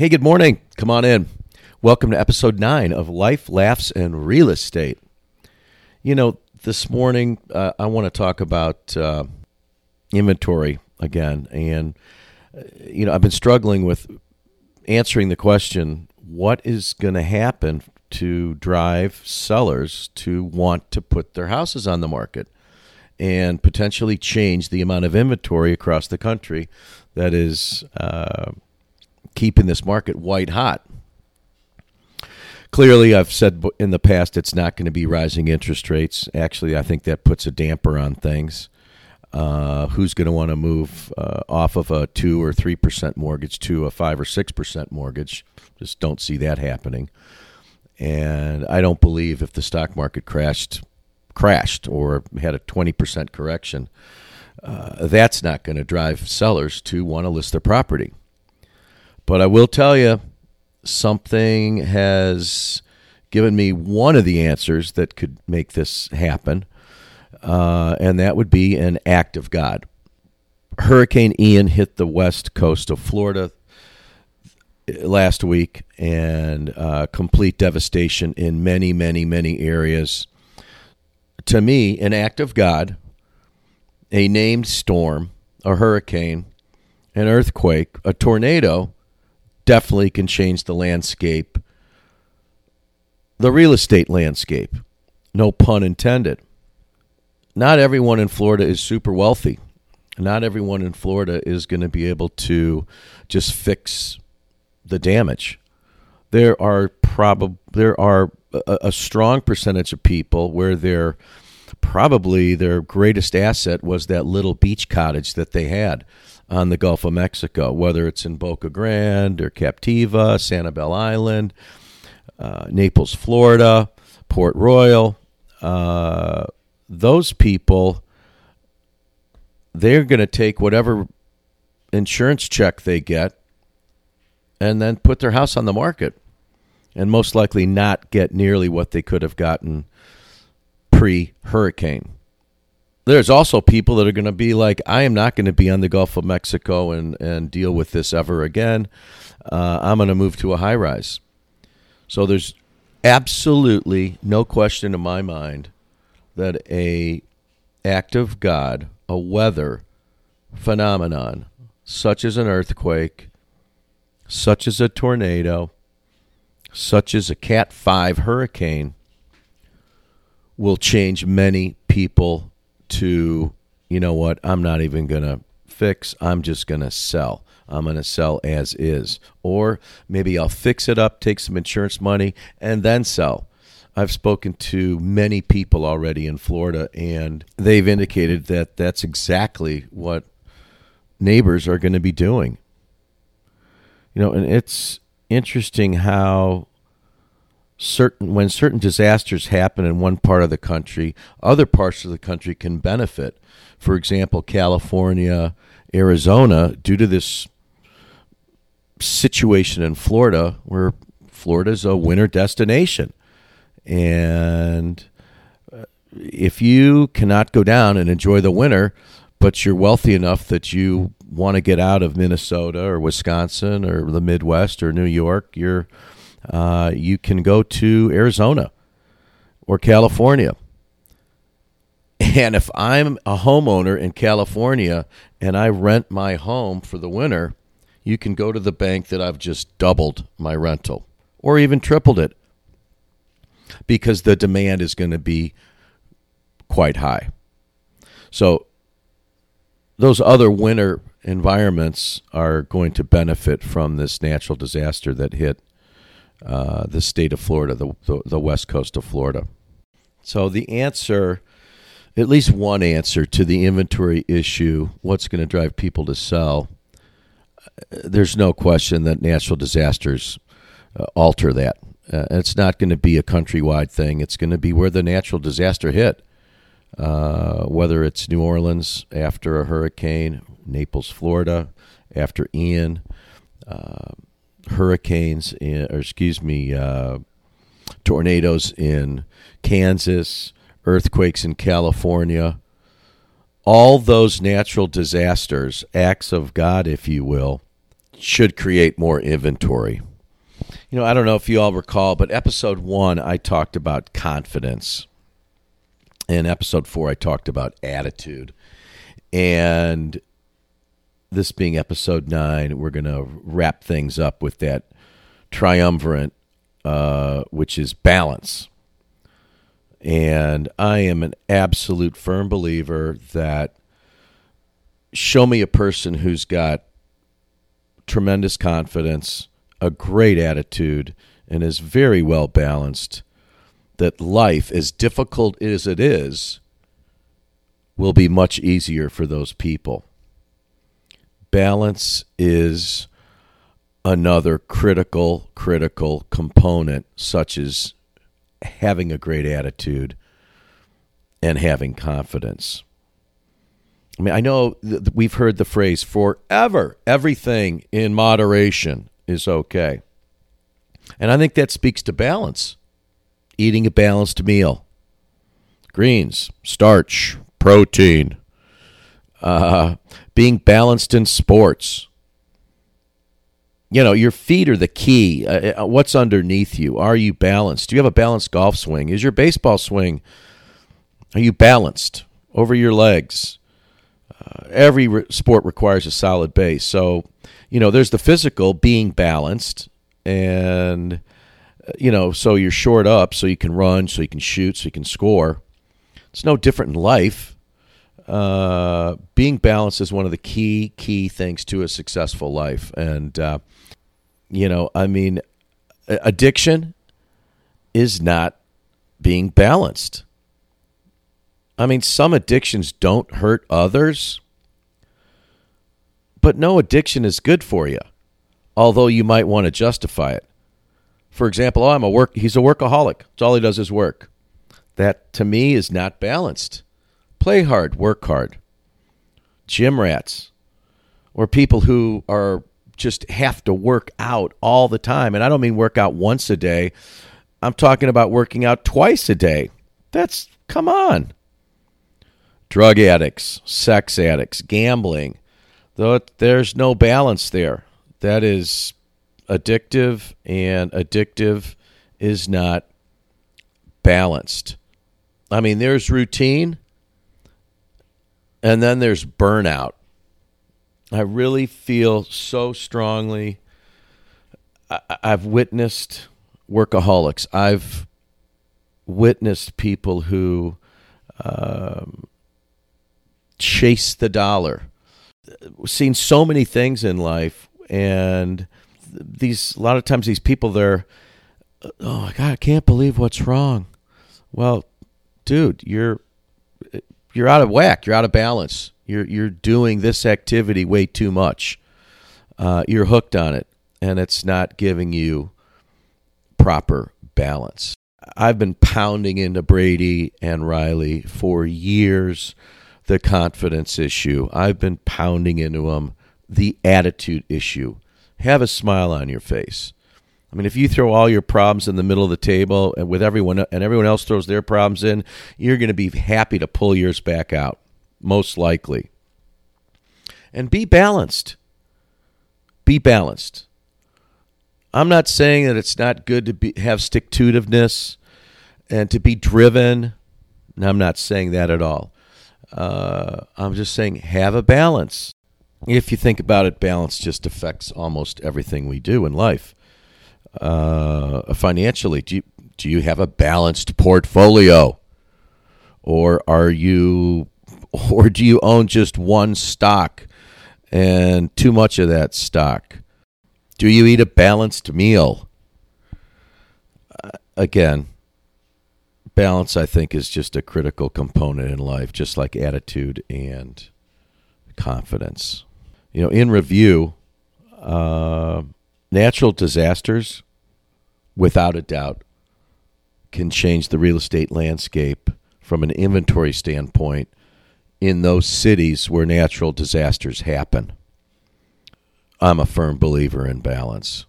Hey, good morning. Come on in. Welcome to episode nine of Life, Laughs, and Real Estate. You know, this morning uh, I want to talk about uh, inventory again. And, uh, you know, I've been struggling with answering the question what is going to happen to drive sellers to want to put their houses on the market and potentially change the amount of inventory across the country that is uh, keeping this market white hot. Clearly, I've said in the past it's not going to be rising interest rates. Actually, I think that puts a damper on things. Uh, who's going to want to move uh, off of a two or three percent mortgage to a five or six percent mortgage? Just don't see that happening. And I don't believe if the stock market crashed, crashed or had a twenty percent correction, uh, that's not going to drive sellers to want to list their property. But I will tell you, something has given me one of the answers that could make this happen, uh, and that would be an act of God. Hurricane Ian hit the west coast of Florida last week and uh, complete devastation in many, many, many areas. To me, an act of God, a named storm, a hurricane, an earthquake, a tornado definitely can change the landscape, the real estate landscape. No pun intended. Not everyone in Florida is super wealthy. Not everyone in Florida is going to be able to just fix the damage. There are probably there are a, a strong percentage of people where their probably their greatest asset was that little beach cottage that they had on the Gulf of Mexico, whether it's in Boca Grande or Captiva, Sanibel Island, uh, Naples, Florida, Port Royal. Uh, those people, they're going to take whatever insurance check they get and then put their house on the market and most likely not get nearly what they could have gotten pre hurricane there's also people that are going to be like, I am not going to be on the Gulf of Mexico and, and deal with this ever again. Uh, I'm going to move to a high rise. So there's absolutely no question in my mind that a act of God, a weather phenomenon, such as an earthquake, such as a tornado, such as a Cat 5 hurricane, will change many people to, you know what, I'm not even going to fix, I'm just going to sell. I'm going to sell as is. Or maybe I'll fix it up, take some insurance money, and then sell. I've spoken to many people already in Florida, and they've indicated that that's exactly what neighbors are going to be doing. You know, and it's interesting how certain when certain disasters happen in one part of the country, other parts of the country can benefit. For example, California, Arizona, due to this situation in Florida, where Florida is a winter destination, and uh, if you cannot go down and enjoy the winter, but you're wealthy enough that you want to get out of Minnesota or Wisconsin or the Midwest or New York, you're uh, you can go to Arizona or California. And if I'm a homeowner in California and I rent my home for the winter, you can go to the bank that I've just doubled my rental or even tripled it because the demand is going to be quite high. So those other winter environments are going to benefit from this natural disaster that hit uh, the state of Florida, the, the, the west coast of Florida. So the answer, at least one answer to the inventory issue, what's going to drive people to sell? Uh, there's no question that natural disasters uh, alter that. Uh, it's not going to be a countrywide thing. It's going to be where the natural disaster hit. Uh, whether it's New Orleans after a hurricane, Naples, Florida after Ian, uh, hurricanes, in, or excuse me, uh, tornadoes in Kansas, earthquakes in California. All those natural disasters, acts of God, if you will, should create more inventory. You know, I don't know if you all recall, but episode one, I talked about confidence. In episode four, I talked about attitude. And this being episode nine, we're going to wrap things up with that triumvirate, uh, which is balance. And I am an absolute firm believer that show me a person who's got tremendous confidence, a great attitude, and is very well balanced, that life, as difficult as it is, will be much easier for those people. Balance is another critical, critical component, such as having a great attitude and having confidence. I mean, I know we've heard the phrase forever, everything in moderation is okay. And I think that speaks to balance. Eating a balanced meal, greens, starch, protein, uh, being balanced in sports. You know, your feet are the key. Uh, uh, what's underneath you? Are you balanced? Do you have a balanced golf swing? Is your baseball swing, are you balanced over your legs? Uh, every re- sport requires a solid base. So, you know, there's the physical being balanced, and uh, you know, so you're short up, so you can run, so you can shoot, so you can score. It's no different in life. Uh, being balanced is one of the key key things to a successful life, and uh, you know, I mean, addiction is not being balanced. I mean, some addictions don't hurt others, but no addiction is good for you, although you might want to justify it. For example, oh, I'm a work he's a workaholic. That's all he does is work. That to me is not balanced. Play hard, work hard. Gym rats or people who are just have to work out all the time. And I don't mean work out once a day. I'm talking about working out twice a day. That's come on drug addicts, sex addicts, gambling. Though there's no balance there. That is addictive, and addictive is not balanced. I mean, there's routine, and then there's burnout. I really feel so strongly. I, have witnessed workaholics. I've witnessed people who um, chase the dollar. Seen so many things in life, and these a lot of times these people they're, oh my god, I can't believe what's wrong. Well, dude, you're you're out of whack. You're out of balance. You're you're doing this activity way too much. Uh, you're hooked on it, and it's not giving you proper balance. I've been pounding into Brady and Riley for years the confidence issue. I've been pounding into them the attitude issue. Have a smile on your face. I mean, if you throw all your problems in the middle of the table and with everyone and everyone else throws their problems in, you're going to be happy to pull yours back out, most likely. And be balanced. Be balanced. I'm not saying that it's not good to be, have stick to itiveness and to be driven. No, I'm not saying that at all. Uh, I'm just saying, have a balance. If you think about it, balance just affects almost everything we do in life. Uh, financially, do you, do you have a balanced portfolio? Or are you, or do you own just one stock and too much of that stock? Do you eat a balanced meal? Uh, again, balance, I think, is just a critical component in life, just like attitude and confidence. You know, in review, uh, natural disasters, without a doubt, can change the real estate landscape from an inventory standpoint in those cities where natural disasters happen. I'm a firm believer in balance.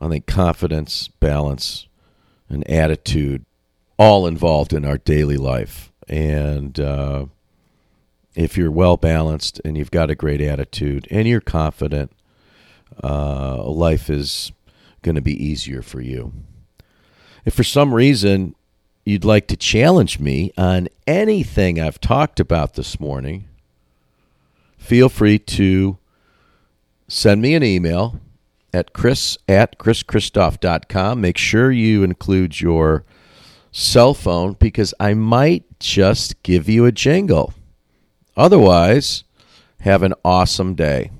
I think confidence, balance, and attitude all involved in our daily life. And uh, if you're well balanced and you've got a great attitude and you're confident, uh, life is going to be easier for you. If for some reason you'd like to challenge me on anything I've talked about this morning, feel free to send me an email at chris at chrischristoff.com. Make sure you include your cell phone because I might just give you a jingle. Otherwise, have an awesome day.